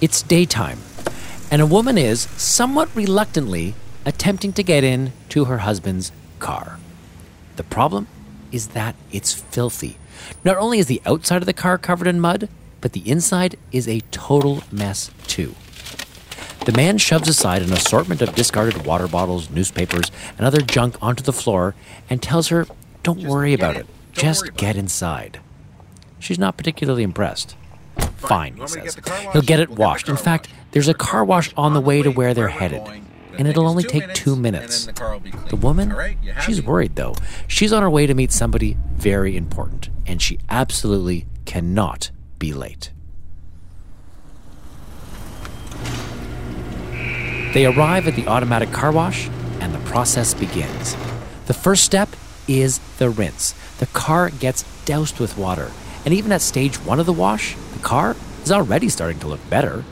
It's daytime, and a woman is, somewhat reluctantly, attempting to get in to her husband's car. The problem is that it's filthy. Not only is the outside of the car covered in mud, but the inside is a total mess too. The man shoves aside an assortment of discarded water bottles, newspapers, and other junk onto the floor and tells her, Don't Just worry about in. it. Just get it." inside. She's not particularly impressed. Fine, he You want me to says. get the car He'll get it We'll get the washed. In fact, there's a car wash on the way to where they're headed. And it'll only take two minutes. the car will be The woman, right, she's worried though. She's on her way to meet somebody very important, and she absolutely cannot be late. They arrive at the automatic car wash, and the process begins. The first step is the rinse. The car gets doused with water, and even at stage one of the wash, the car is already starting to look better.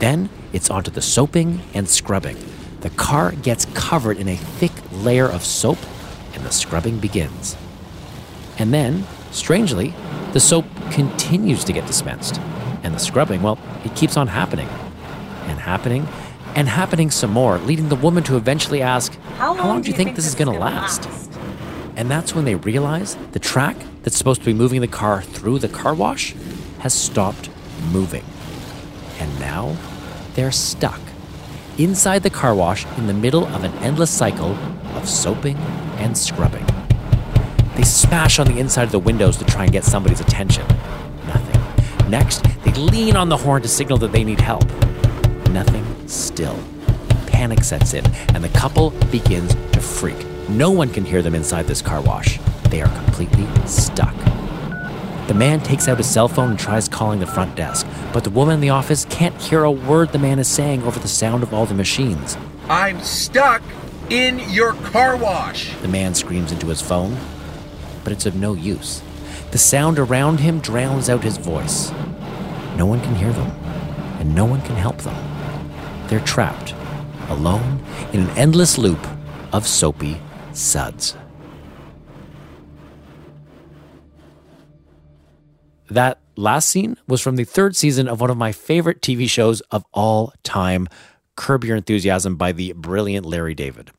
Then it's onto the soaping and scrubbing. The car gets covered in a thick layer of soap, and the scrubbing begins. And then, strangely, the soap continues to get dispensed. And the scrubbing, well, it keeps on happening and happening and happening some more, leading the woman to eventually ask, How long, do you think, this is going to last? And that's when they realize the track that's supposed to be moving the car through the car wash has stopped moving. And now they're stuck inside the car wash in the middle of an endless cycle of soaping and scrubbing. They smash on the inside of the windows to try and get somebody's attention. Nothing. Next, they lean on the horn to signal that they need help. Nothing still. Panic sets in, and the couple begins to freak. No one can hear them inside this car wash. They are completely stuck. The man takes out his cell phone and tries calling the front desk, but the woman in the office can't hear a word the man is saying over the sound of all the machines. I'm stuck in your car wash. The man screams into his phone, but it's of no use. The sound around him drowns out his voice. No one can hear them, and no one can help them. They're trapped, alone in an endless loop of soapy suds. That last scene was from the third season of one of my favorite TV shows of all time, Curb Your Enthusiasm by the brilliant Larry David.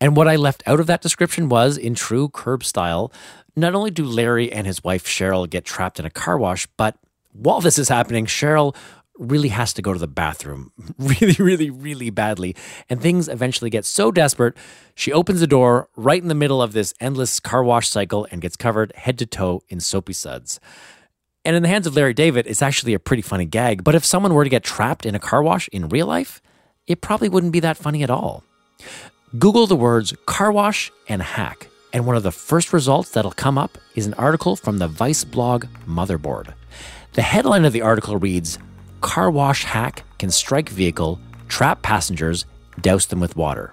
And what I left out of that description was, in true Curb style, not only do Larry and his wife Cheryl get trapped in a car wash, but while this is happening, Cheryl really has to go to the bathroom really, really, really badly. And things eventually get so desperate, she opens the door right in the middle of this endless car wash cycle and gets covered head to toe in soapy suds. And in the hands of Larry David, it's actually a pretty funny gag. But if someone were to get trapped in a car wash in real life, it probably wouldn't be that funny at all. Google the words car wash and hack, and one of the first results that'll come up is an article from the Vice blog Motherboard. The headline of the article reads Car wash hack can strike vehicle, trap passengers, douse them with water.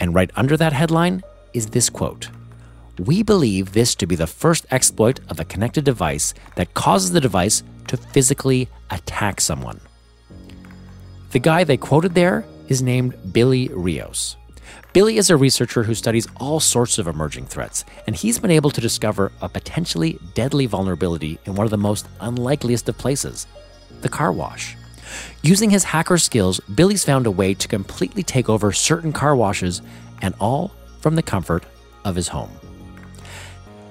And right under that headline is this quote We believe this to be the first exploit of a connected device that causes the device to physically attack someone. The guy they quoted there is named Billy Rios. Billy is a researcher who studies all sorts of emerging threats, and he's been able to discover a potentially deadly vulnerability in one of the most unlikeliest of places the car wash. Using his hacker skills, Billy's found a way to completely take over certain car washes, and all from the comfort of his home.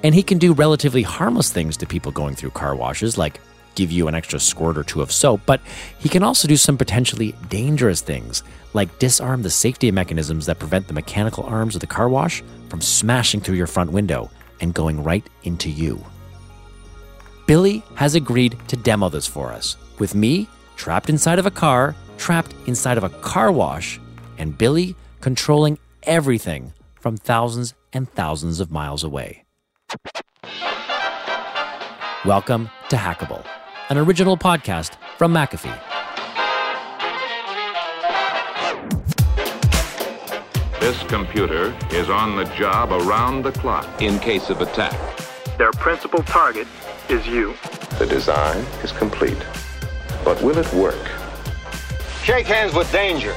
And he can do relatively harmless things to people going through car washes, like give you an extra squirt or two of soap, but he can also do some potentially dangerous things, like disarm the safety mechanisms that prevent the mechanical arms of the car wash from smashing through your front window and going right into you. Billy has agreed to demo this for us, with me trapped inside of a car, trapped inside of a car wash, and Billy controlling everything from thousands and thousands of miles away. Welcome to Hackable, an original podcast from McAfee. This computer is on the job around the clock in case of attack. Their principal target is you. The design is complete. But will it work? Shake hands with danger.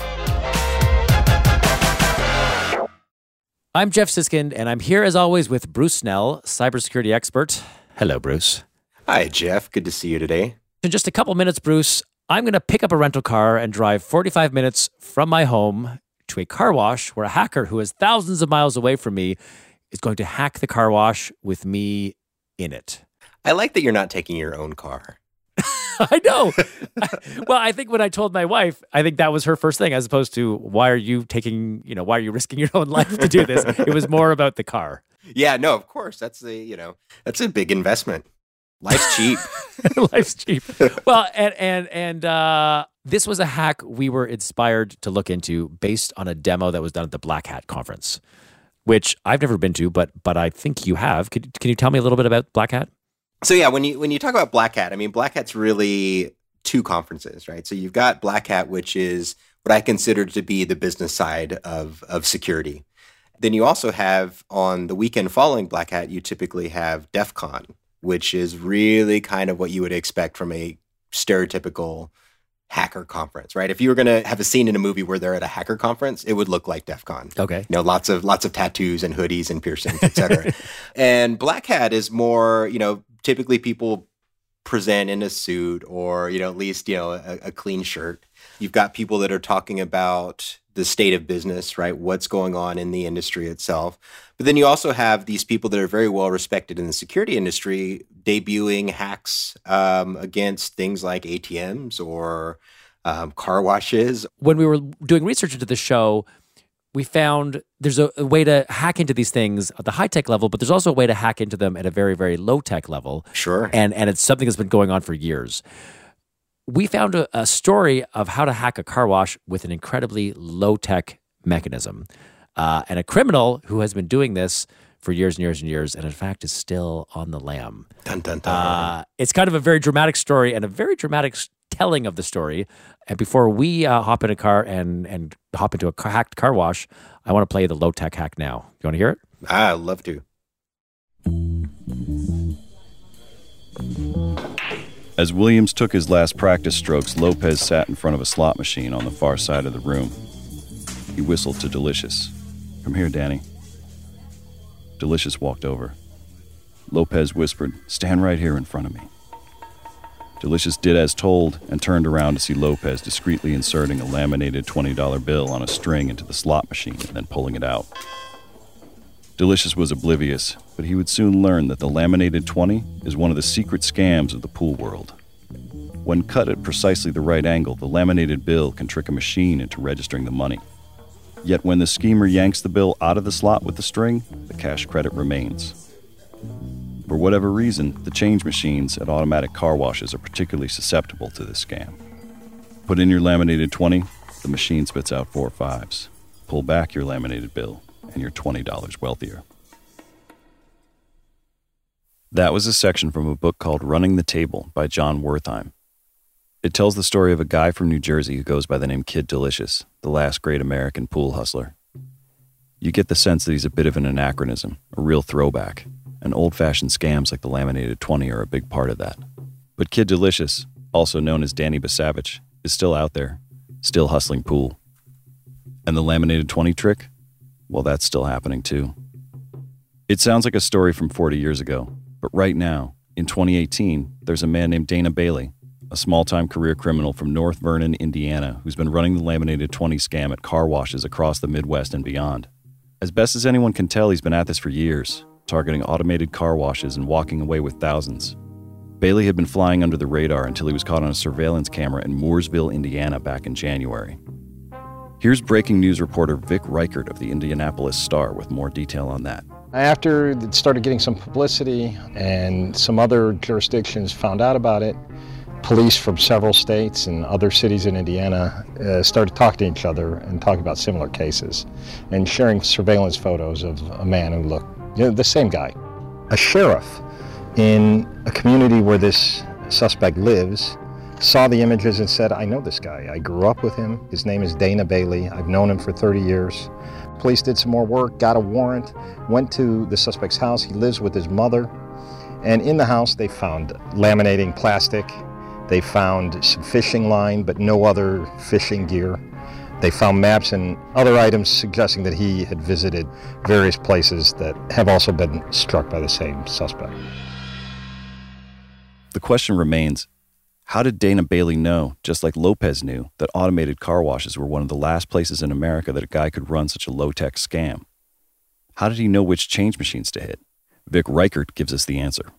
I'm Geoff Siskind, and I'm here as always with Bruce Snell, cybersecurity expert. Hello, Bruce. Hi, Geoff. Good to see you today. In just a couple minutes, Bruce, I'm going to pick up a rental car and drive 45 minutes from my home to a car wash where a hacker who is thousands of miles away from me is going to hack the car wash with me in it. I like that you're not taking your own car. I know. well, I think when I told my wife, I think that was her first thing, as opposed to why are you taking, you know, why are you risking your own life to do this? it was more about the car. Yeah, no, of course. That's the, you know that's a big investment. Life's cheap. Life's cheap. Well, and and and uh, this was a hack we were inspired to look into based on a demo that was done at the Black Hat conference, which I've never been to, but but I think you have. Can, can you tell me a little bit about Black Hat? So yeah, when you when you talk about Black Hat, I mean Black Hat's really two conferences, right? So you've got Black Hat, which is what I consider to be the business side of of security. Then you also have on the weekend following Black Hat, you typically have DEF CON, which is really kind of what you would expect from a stereotypical hacker conference, right? If you were going to have a scene in a movie where they're at a hacker conference, it would look like DEF CON. Okay. You know, lots of lots of tattoos and hoodies and piercings, etc. and Black Hat is more, you know, typically people present in a suit or, you know, at least, you know, a, a clean shirt. You've got people that are talking about the state of business, right? What's going on in the industry itself. But then you also have these people that are very well respected in the security industry debuting hacks um, against things like ATMs or um, car washes. When we were doing research into the show, we found there's a, a, way to hack into these things at the high tech level, but there's also a way to hack into them at a very, very low tech level. Sure. And and it's something that's been going on for years we found a, a, story of how to hack a car wash with an incredibly low tech mechanism. Uh, and a criminal who has been doing this for years and years and years, and in fact is still on the lam. Dun, dun, dun. Uh, it's kind of a very dramatic story and a very dramatic telling of the story. And before we uh, hop in a car and, and hop into a car, hacked car wash, I want to play the low tech hack now. You want to hear it? Ah, I'd love to. As Williams took his last practice strokes, Lopez sat in front of a slot machine on the far side of the room. He whistled to Delicious. Come here, Danny. Delicious walked over. Lopez whispered, Stand right here in front of me. Delicious did as told and turned around to see Lopez discreetly inserting a laminated $20 bill on a string into the slot machine and then pulling it out. Delicious was oblivious, but he would soon learn that the laminated 20 is one of the secret scams of the pool world. When cut at precisely the right angle, the laminated bill can trick a machine into registering the money. Yet when the schemer yanks the bill out of the slot with the string, the cash credit remains. For whatever reason, the change machines at automatic car washes are particularly susceptible to this scam. Put in your laminated 20, the machine spits out four fives. Pull back your laminated bill, and you're $20 wealthier. That was a section from a book called Running the Table by Jon Wertheim. It tells the story of a guy from New Jersey who goes by the name Kid Delicious, the last great American pool hustler. You get the sense that he's a bit of an anachronism, a real throwback, and old fashioned scams like the laminated 20 are a big part of that. But Kid Delicious, also known as Danny Basavich, is still out there, still hustling pool. And the laminated 20 trick? Well, that's still happening too. It sounds like a story from 40 years ago, but right now, in 2018, there's a man named Dana Bailey, a small time career criminal from North Vernon, Indiana, who's been running the laminated 20 scam at car washes across the Midwest and beyond. As best as anyone can tell, he's been at this for years, targeting automated car washes and walking away with thousands. Bailey had been flying under the radar until he was caught on a surveillance camera in Mooresville, Indiana back in January. Here's breaking news reporter Vic Ryckaert of the Indianapolis Star with more detail on that. After it started getting some publicity and some other jurisdictions found out about it, police from several states and other cities in Indiana uh, started talking to each other and talking about similar cases and sharing surveillance photos of a man who looked you know, the same guy. A sheriff in a community where this suspect lives saw the images and said, I know this guy. I grew up with him. His name is Dana Bailey. I've known him for 30 years. Police did some more work, got a warrant, went to the suspect's house. He lives with his mother. And in the house, they found laminating plastic. They found some fishing line, but no other fishing gear. They found maps and other items suggesting that he had visited various places that have also been struck by the same suspect. The question remains How did Dana Bailey know, just like Lopez knew, that automated car washes were one of the last places in America that a guy could run such a low tech scam? How did he know which change machines to hit? Vic Ryckaert gives us the answer.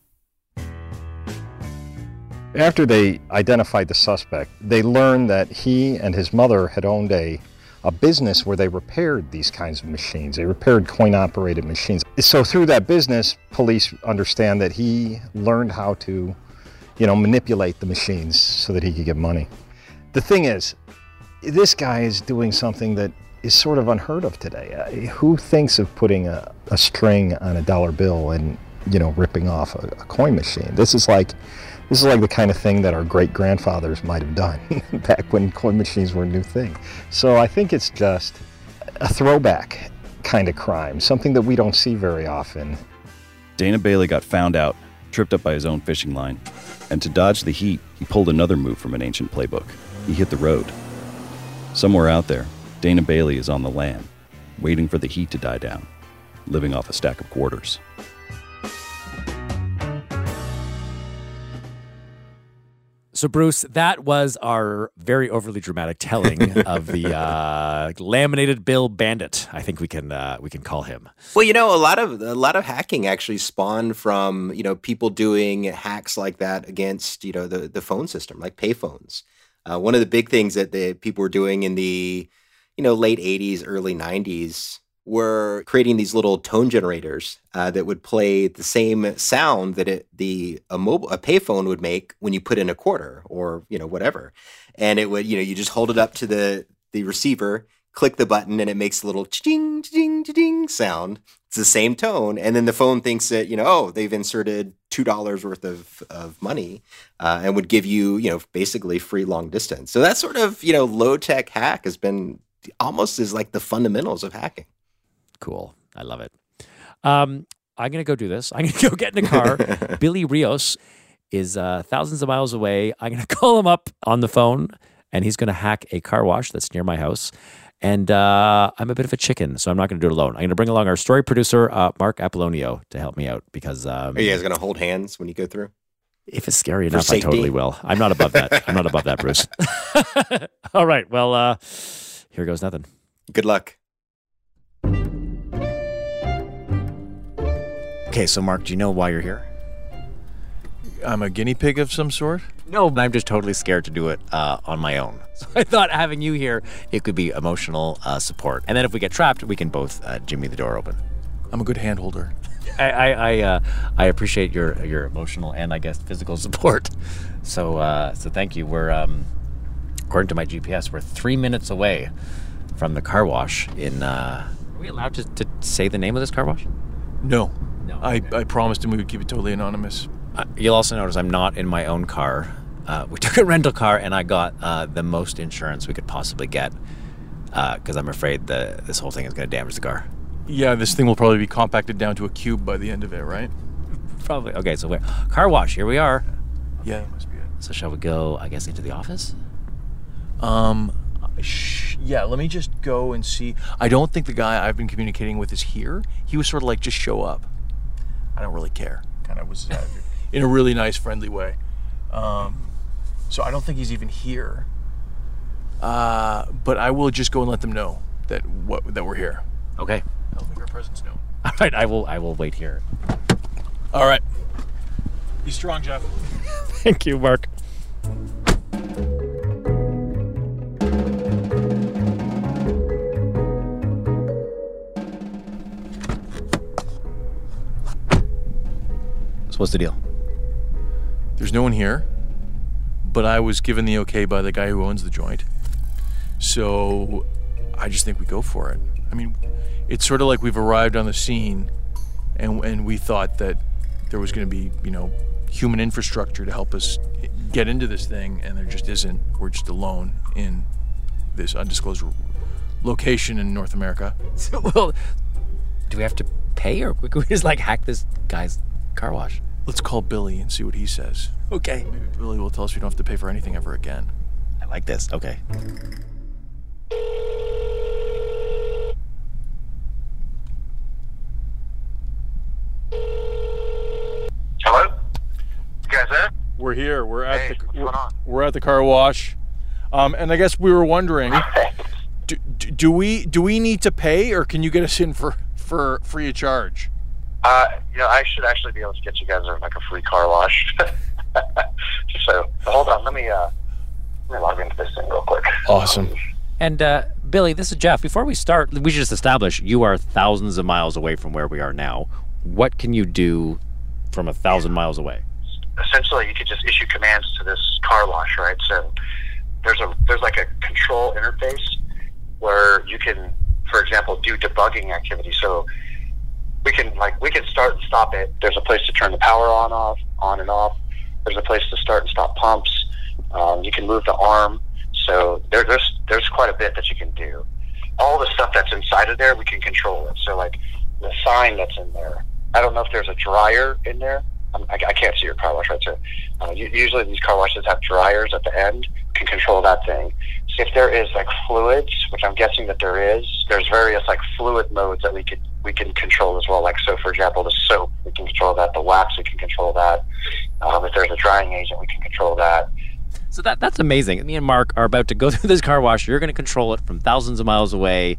After they identified the suspect, they learned that he and his mother had owned a, a business where they repaired these kinds of machines. They repaired coin operated machines. So, through that business, police understand that he learned how to, you know, manipulate the machines so that he could get money. The thing is, this guy is doing something that is sort of unheard of today. Uh, who thinks of putting a, a string on a dollar bill and, you know, ripping off a, a coin machine? This is like this is like the kind of thing that our great grandfathers might have done back when coin machines were a new thing. So I think it's just a throwback kind of crime, something that we don't see very often. Dana Bailey got found out, tripped up by his own fishing line, and to dodge the heat, he pulled another move from an ancient playbook. He hit the road. Somewhere out there, Dana Bailey is on the lam, waiting for the heat to die down, living off a stack of quarters. So, Bruce, that was our very overly dramatic telling of the uh, laminated bill bandit. I think we can uh, we can call him. Well, you know, a lot of a lot of hacking actually spawned from you know people doing hacks like that against you know the the phone system, like payphones. Uh, one of the big things that the people were doing in the you know late '80s, early '90s were creating these little tone generators uh, that would play the same sound that it, the a mobile a payphone would make when you put in a quarter or you know whatever, and it would you know you just hold it up to the the receiver, click the button, and it makes a little ching ching ching sound. It's the same tone, and then the phone thinks that you know oh they've inserted two dollars worth of of money, uh, and would give you you know basically free long distance. So that sort of you know low tech hack has been almost as like the fundamentals of hacking. Cool. I love it. Um, I'm going to go do this. I'm going to go get in a car. Billy Rios is uh, thousands of miles away. I'm going to call him up on the phone and he's going to hack a car wash that's near my house. And uh, I'm a bit of a chicken, so I'm not going to do it alone. I'm going to bring along our story producer, uh, Mark Apollonio, to help me out because. Um, Are you guys going to hold hands when you go through? If it's scary enough, I totally will. I'm not above that. I'm not above that, Bruce. All right. Well, uh, here goes nothing. Good luck. Okay, so Mark, do you know why you're here? I'm a guinea pig of some sort. No, I'm just totally scared to do it uh, on my own. So I thought having you here, it could be emotional uh, support. And then if we get trapped, we can both uh, jimmy the door open. I'm a good hand holder. I I I, uh, I appreciate your your emotional and I guess physical support. So uh, so thank you. We're um, according to my GPS, we're three minutes away from the car wash. In uh, are we allowed to, to say the name of this car wash? No. No. I, I promised him we would keep it totally anonymous. Uh, you'll also notice I'm not in my own car. Uh, we took a rental car, and I got uh, the most insurance we could possibly get because I'm afraid that this whole thing is going to damage the car. Yeah, this thing will probably be compacted down to a cube by the end of it, right? Probably. Okay, so we're car wash. Here we are. Yeah, that must be it. So shall we go? I guess into the office. Um, sh- yeah, let me just go and see. I don't think the guy I've been communicating with is here. He was sort of like, just show up. I don't really care. Kind of was uh, in a really nice, friendly way. Um, so I don't think he's even here. Uh, but I will just go and let them know that what that we're here. Okay. I'll make our presence known. All right. I will. I will wait here. All right. Be strong, Geoff. Thank you, Mark. So what's the deal? There's no one here, but I was given the okay by the guy who owns the joint. So I just think we go for it. I mean, it's sort of like we've arrived on the scene and, and we thought that there was going to be, you know, human infrastructure to help us get into this thing, and there just isn't. We're just alone in this undisclosed location in North America. So, well, do we have to pay, or could we just like hack this guy's car wash? Let's call Billy and see what he says. Okay. Maybe Billy will tell us we don't have to pay for anything ever again. I like this. Okay. Hello? You guys there? We're here. We're at the we're, we're at the car wash, um, and I guess we were wondering, do, do, do we do we need to pay, or can you get us in for for free of charge? Uh, you know, I should actually be able to get you guys like a free car wash. so hold on, let me uh, let me log into this thing real quick. Awesome. And uh, Billy, this is Geoff. Before we start, we should just establish you are thousands of miles away from where we are now. What can you do from a thousand miles away? Essentially, you could just issue commands to this car wash, right? So there's a there's like a control interface where you can, for example, do debugging activity. So we can like we can start and stop it. There's a place to turn the power on off, on and off. There's a place to start and stop pumps. Um, you can move the arm. So there, there's there's quite a bit that you can do. All the stuff that's inside of there, we can control it. So like the sign that's in there. I don't know if there's a dryer in there. I'm, I, I can't see your car wash right so uh, usually these car washes have dryers at the end. Can control that thing. So if there is like fluids, which I'm guessing that there is, there's various like fluid modes that we could we can control as well. Like so, for example, the soap we can control that. The wax we can control that. Um, if there's a drying agent, we can control that. So that that's amazing. Me and Mark are about to go through this car wash. You're going to control it from thousands of miles away.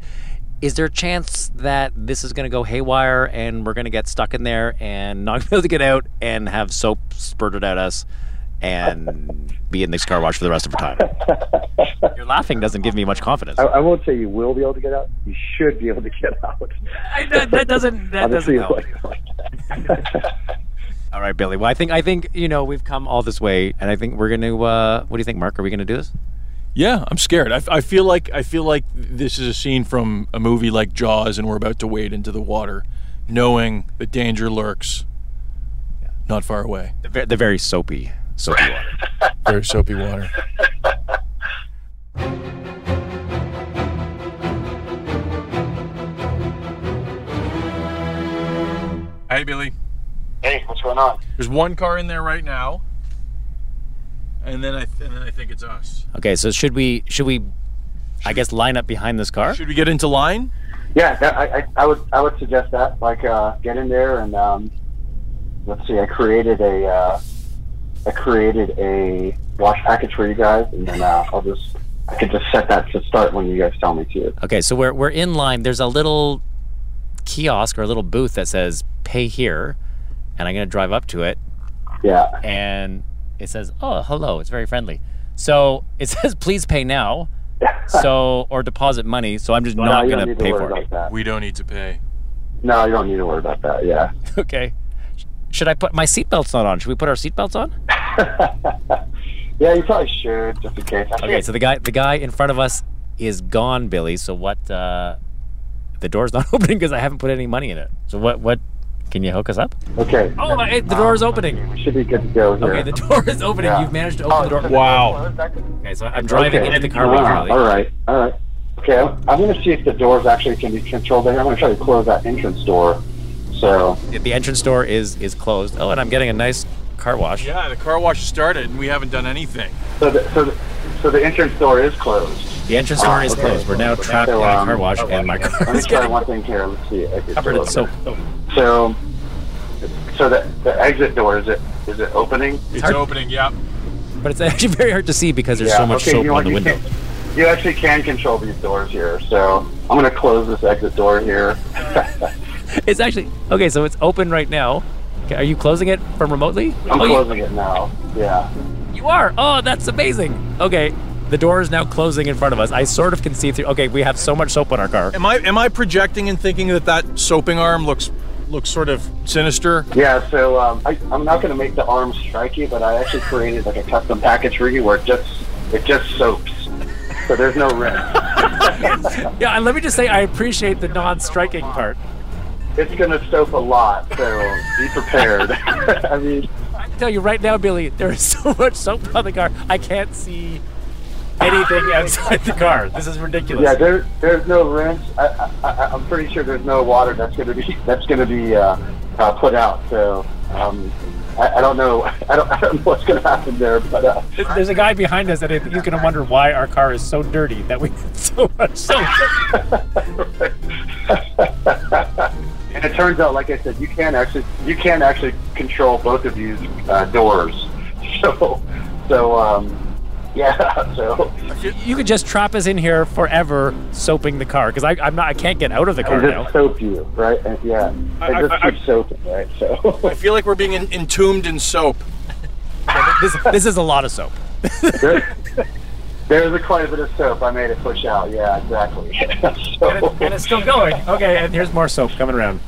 Is there a chance that this is going to go haywire and we're going to get stuck in there and not be able to get out and have soap spurted at us and be in this car wash for the rest of our time? Your laughing doesn't give me much confidence. I, I won't say you will be able to get out. You should be able to get out. I, that, that doesn't that Honestly, doesn't help. All right, Billy. Well, I think I think you know we've come all this way, and I think we're going to. Uh, what do you think, Mark? Are we going to do this? Yeah, I'm scared. I, I feel like I feel like this is a scene from a movie like Jaws, and we're about to wade into the water, knowing that danger lurks not far away. The, ve- the very soapy, soapy water. Very soapy water. Hey, Billy. Hey, what's going on? There's one car in there right now, and then I and then I think it's us. Okay, so should we should we, I guess, line up behind this car? Should we get into line? Yeah, that, I, I, I would I would suggest that. Like, uh, get in there and um, let's see. I created a uh, I created a wash package for you guys, and then uh, I'll just I could just set that to start when you guys tell me to. Okay, so we're we're in line. There's a little kiosk or a little booth that says "Pay here," and I'm gonna drive up to it. Yeah. And it says, "Oh, hello." It's very friendly. So it says, "Please pay now." so or deposit money. So I'm just No, not you don't gonna need to pay for it. about that. We don't need to pay. No, you don't need to worry about that. Yeah. Okay. Should I put my seatbelt's not on? Should we put our seatbelts on? Yeah, you probably should, just in case. I Okay, think- so the guy the guy in front of us is gone, Billy. So what? Uh, the door's not opening because I haven't put any money in it. So what? What? Can you hook us up? Okay. Oh, my, the door is opening. We should be good to go here. Okay, the door is opening. Yeah. You've managed to open the door. Oh, Wow. Okay, so I'm driving Okay. into the car Wow. Really. All right, all right. Okay, I'm, I'm going to see if the doors actually can be controlled. here. I'm going to try to close that entrance door. So, The entrance door is is closed. Oh, and I'm getting a nice car wash. Yeah, the car wash started, and we haven't done anything. so the, so the, so the entrance door is closed. The entrance door is Okay. closed. We're now trapped So, in a um, car wash, and my car Let me is try getting one thing here. Let's see. Exit covered door. in soap. So, so the, the exit door is it is it opening? It's opening. Yeah. But it's actually very hard to see because there's yeah. so much okay, soap you know on the you window. Can, you actually can control these doors here. So I'm going to close this exit door here. It's actually okay. So it's open right now. Okay, are you closing it from remotely? I'm oh, you- closing it now. Yeah. You are. Oh, that's amazing. Okay, the door is now closing in front of us. I sort of can see through. Okay, we have so much soap on our car. Am I am I projecting and thinking that that soaping arm looks looks sort of sinister? Yeah, so um, I, I'm not going to make the arm strike you, but I actually created like a custom package for you where it just it just soaps, so there's no rinse. Yeah, and let me just say, I appreciate the non-striking part. It's going to soap a lot, so be prepared. I mean, I can tell you right now, Billy, there is so much soap on the car. I can't see anything outside the car. This is ridiculous. yeah, there there's no rinse. I, I, I'm pretty sure there's no water that's going to be that's going to be uh, uh, put out. So um, I, I don't know. I don't I don't know what's going to happen there, but. Uh, There's- a guy behind us, and I think he's going to wonder why our car is so dirty that we so much soap. And it turns out, like I said, you can actually you can actually control both of these uh, doors. so, so, um, yeah, so You could just trap us in here forever, soaping the car because I'm not. I can't get out of the car and now. just soap you, right? And, yeah, I- and just I- keep soaping, right? So, I feel like we're being en- entombed in soap. this this is a lot of soap. There, there's a quite a bit of soap. I made it push out. Yeah, exactly. so, And, it- and it's still going. Okay, and here's more soap coming around.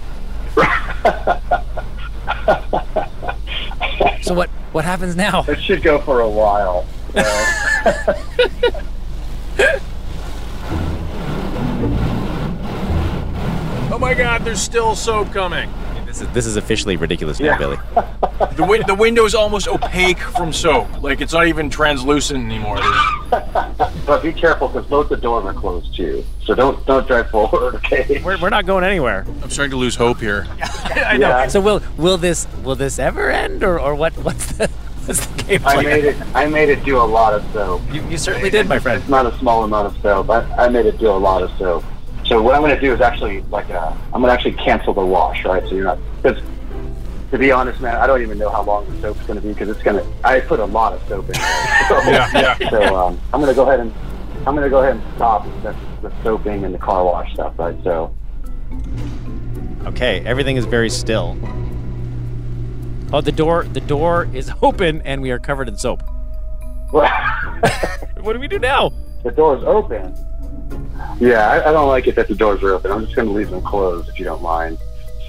so what what happens now? it should go for a while. Uh, Oh my God! There's still soap coming. This is this is officially ridiculous now, Yeah. Billy. The win- the window is almost opaque from soap. Like it's not even translucent anymore. There's- but be careful because both the doors are closed too. So don't don't drive forward. Okay. We're, we're not going anywhere. I'm starting to lose hope here. I know. Yeah. So will will this will this ever end or, or what what's the what's the game I made it. I made it do a lot of soap. You, you certainly did, my friend. It's not a small amount of soap. I, I made it do a lot of soap. So what I'm going to do is actually like uh, I'm going to actually cancel the wash, right? So you're not because to be honest, man, I don't even know how long the soap's going to be because it's going to. I put a lot of soap in there. So, Yeah, yeah. So um, I'm going to go ahead and I'm going to go ahead and stop the, the soaping and the car wash stuff, right? So Okay, everything is very still. Oh, the door the door is open and we are covered in soap. What do we do now? the door's open. Yeah, I, I don't like it that the doors are open. I'm just going to leave them closed if you don't mind.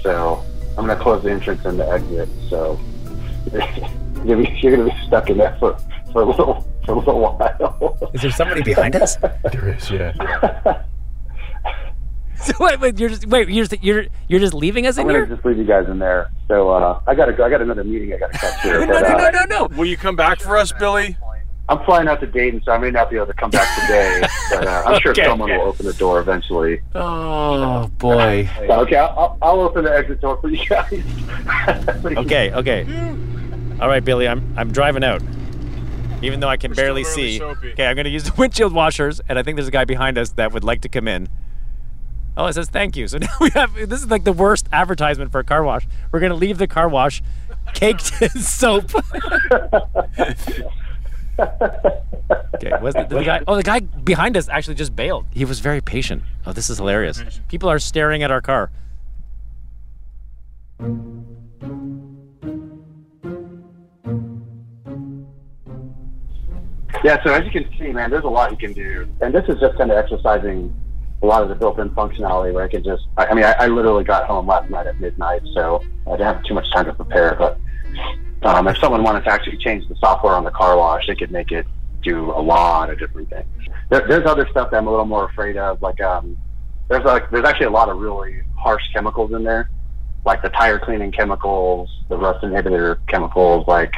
So I'm going to close the entrance and the exit. So you're gonna be- you're going to be stuck in there for, for a little for a little while. Is there somebody behind us? There is, yeah. So wait, wait, you're just wait, you're just, you're you're just leaving us I'm in going to here? just leave you guys in there. So uh, I got to go. I got another meeting I got to catch here. No, But, no, uh, no, no, no. Will you come back for us, Billy? I'm flying out to Dayton, so I may not be able to come back today. but uh, I'm sure Okay. someone will open the door eventually. Oh boy. So, okay, I'll, I'll, I'll open the exit door for you guys. Okay, okay. All right, Billy, I'm I'm driving out. Even though I can still barely see. soapy. Okay, I'm going to use the windshield washers and I think there's a guy behind us that would like to come in. Oh, it says thank you. So now we have this is like the worst advertisement for a car wash. We're going to leave the car wash caked in soap. Okay, was the, the guy? Oh, the guy behind us actually just bailed. He was very patient. Oh, this is hilarious. People are staring at our car. Yeah, so as you can see, man, there's a lot you can do, and this is just kind of exercising a lot of the built-in functionality where I can just. I, I mean, I, I literally got home last night at midnight, so I didn't have too much time to prepare. But um, if someone wanted to actually change the software on the car wash, they could make it do a lot of different things. There, there's other stuff that I'm a little more afraid of, like um, there's like there's actually a lot of really harsh chemicals in there, like the tire cleaning chemicals, the rust inhibitor chemicals, like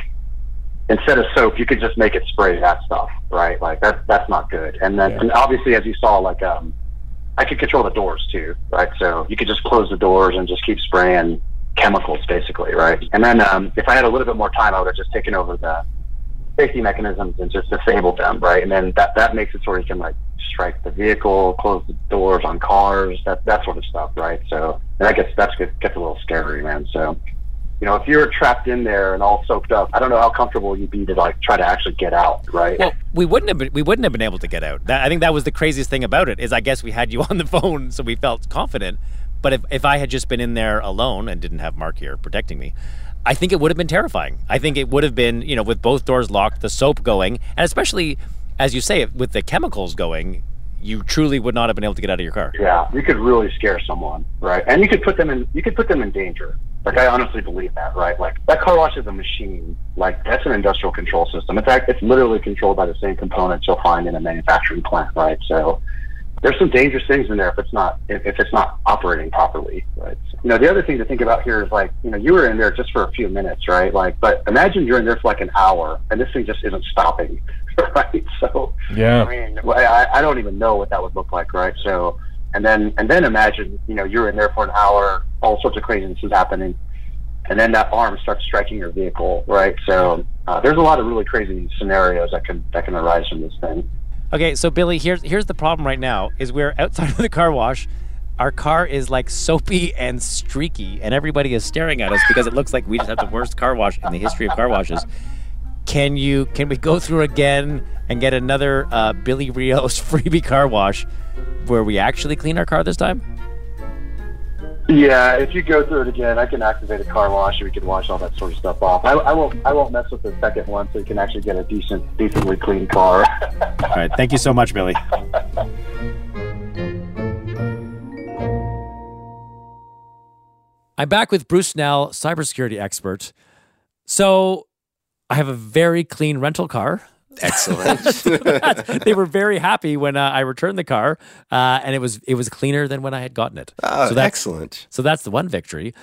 instead of soap, you could just make it spray that stuff, right? Like that's that's not good. And then and obviously, as you saw, like um, I could control the doors too, right? So you could just close the doors and just keep spraying chemicals, basically, right? And then um, if I had a little bit more time, I would have just taken over the safety mechanisms and just disabled them, right? And then that that makes it so you can like strike the vehicle, close the doors on cars, that that sort of stuff, right? So and that gets that's gets, a little scary, man. So you know, if you're trapped in there and all soaked up, I don't know how comfortable you'd be to like try to actually get out, right? Well, we wouldn't have been, we wouldn't have been able to get out. That, I think that was the craziest thing about it. Is I guess we had you on the phone, so we felt confident. But if if I had just been in there alone and didn't have Mark here protecting me, I think it would have been terrifying. I think it would have been you know with both doors locked, the soap going, and especially as you say with the chemicals going, you truly would not have been able to get out of your car. Yeah, you could really scare someone, right? And you could put them in you could put them in danger. Like I honestly believe that, right? Like that car wash is a machine. Like that's an industrial control system. In fact, it's literally controlled by the same components you'll find in a manufacturing plant, right? So there's some dangerous things in there if it's not if, if it's not operating properly, right? So, you know, the other thing to think about here is like, you know, you were in there just for a few minutes, right? Like, but imagine you're in there for like an hour and this thing just isn't stopping, right? So Yeah. I mean, well, I, I don't even know what that would look like, right? So, and then and then imagine, you know, you're in there for an hour, all sorts of craziness is happening, and then that arm starts striking your vehicle, right? So, uh, there's a lot of really crazy scenarios that can that can arise from this thing. Okay, so Billy, here's here's the problem right now: is we're outside of the car wash. Our car is like soapy and streaky, and everybody is staring at us because it looks like we just have the worst car wash in the history of car washes. Can you can we go through again and get another uh, Billy Rios freebie car wash where we actually clean our car this time? Yeah, if you go through it again, I can activate a car wash and we can wash all that sort of stuff off. I, I won't. I won't mess with the second one, so you can actually get a decent, decently clean car. All right. Thank you so much, Billy. I'm back with Bruce Snell, cybersecurity expert. So I have a very clean rental car. Excellent. they were very happy when uh, I returned the car, uh, and it was it was cleaner than when I had gotten it. Oh, so that's, excellent. So that's the one victory.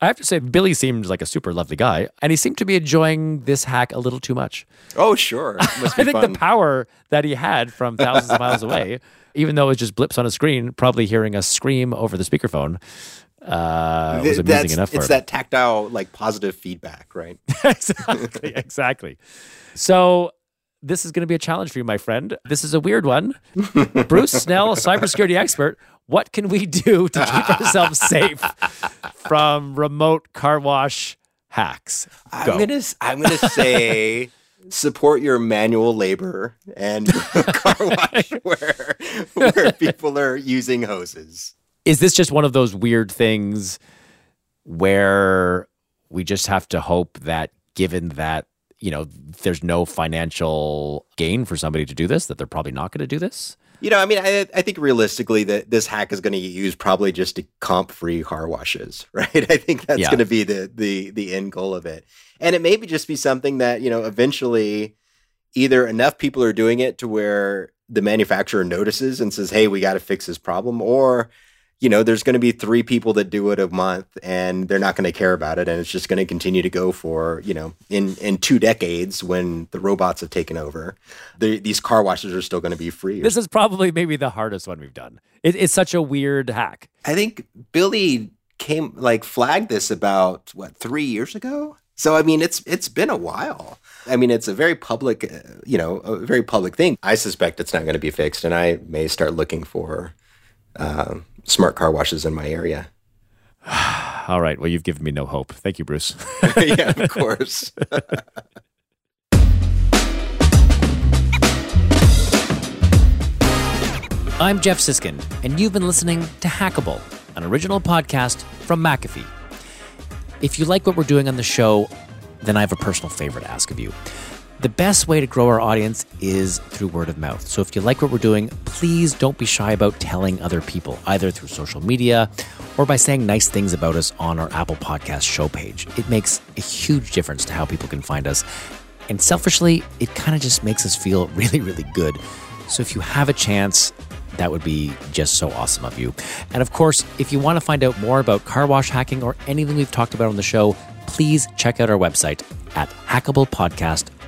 I have to say, Billy seemed like a super lovely guy, and he seemed to be enjoying this hack a little too much. Oh, sure. I think fun. the power that he had from thousands of miles away, even though it was just blips on a screen, probably hearing us scream over the speakerphone, uh, was that's- enough for it's him. that tactile, like positive feedback, right? exactly, exactly. So this is going to be a challenge for you, my friend. This is a weird one. Bruce Snell, cybersecurity expert. What can we do to keep ourselves safe from remote car wash hacks? Go. I'm gonna s- I'm gonna say support your manual labor and car wash where where people are using hoses. Is this just one of those weird things where we just have to hope that given that you know there's no financial gain for somebody to do this that they're probably not going to do this You know, I mean, I, I think realistically that this hack is going to get used probably just to comp free car washes, right? I think that's Yeah. going to be the the the end goal of it, and it may be just be something that you know eventually either enough people are doing it to where the manufacturer notices and says, "Hey, we got to fix this problem," or you know, there's going to be three people that do it a month and they're not going to care about it. And it's just going to continue to go for, you know, in, in two decades when the robots have taken over, the, these car washes are still going to be free. this is probably maybe the hardest one we've done it, it's such a weird hack I think Billy came like flagged this about what three years ago. So I mean, it's it's been a while. I mean, it's a very public, uh, you know, a very public thing. I suspect it's not going to be fixed, and I may start looking for um smart car washes in my area. all right. Well you've given me no hope. Thank you bruce. Yeah, of course. i'm geoff siskind and you've been listening to hackable an original podcast from mcafee. If you like what we're doing on the show then i have a personal favor to ask of you the best way to grow our audience is through word of mouth. So if you like what we're doing, please don't be shy about telling other people, either through social media or by saying nice things about us on our Apple Podcast show page. It makes a huge difference to how people can find us. And selfishly, it kind of just makes us feel really, really good. So if you have a chance, that would be just so awesome of you. And of course, if you want to find out more about car wash hacking or anything we've talked about on the show, please check out our website at hackablepodcast.com.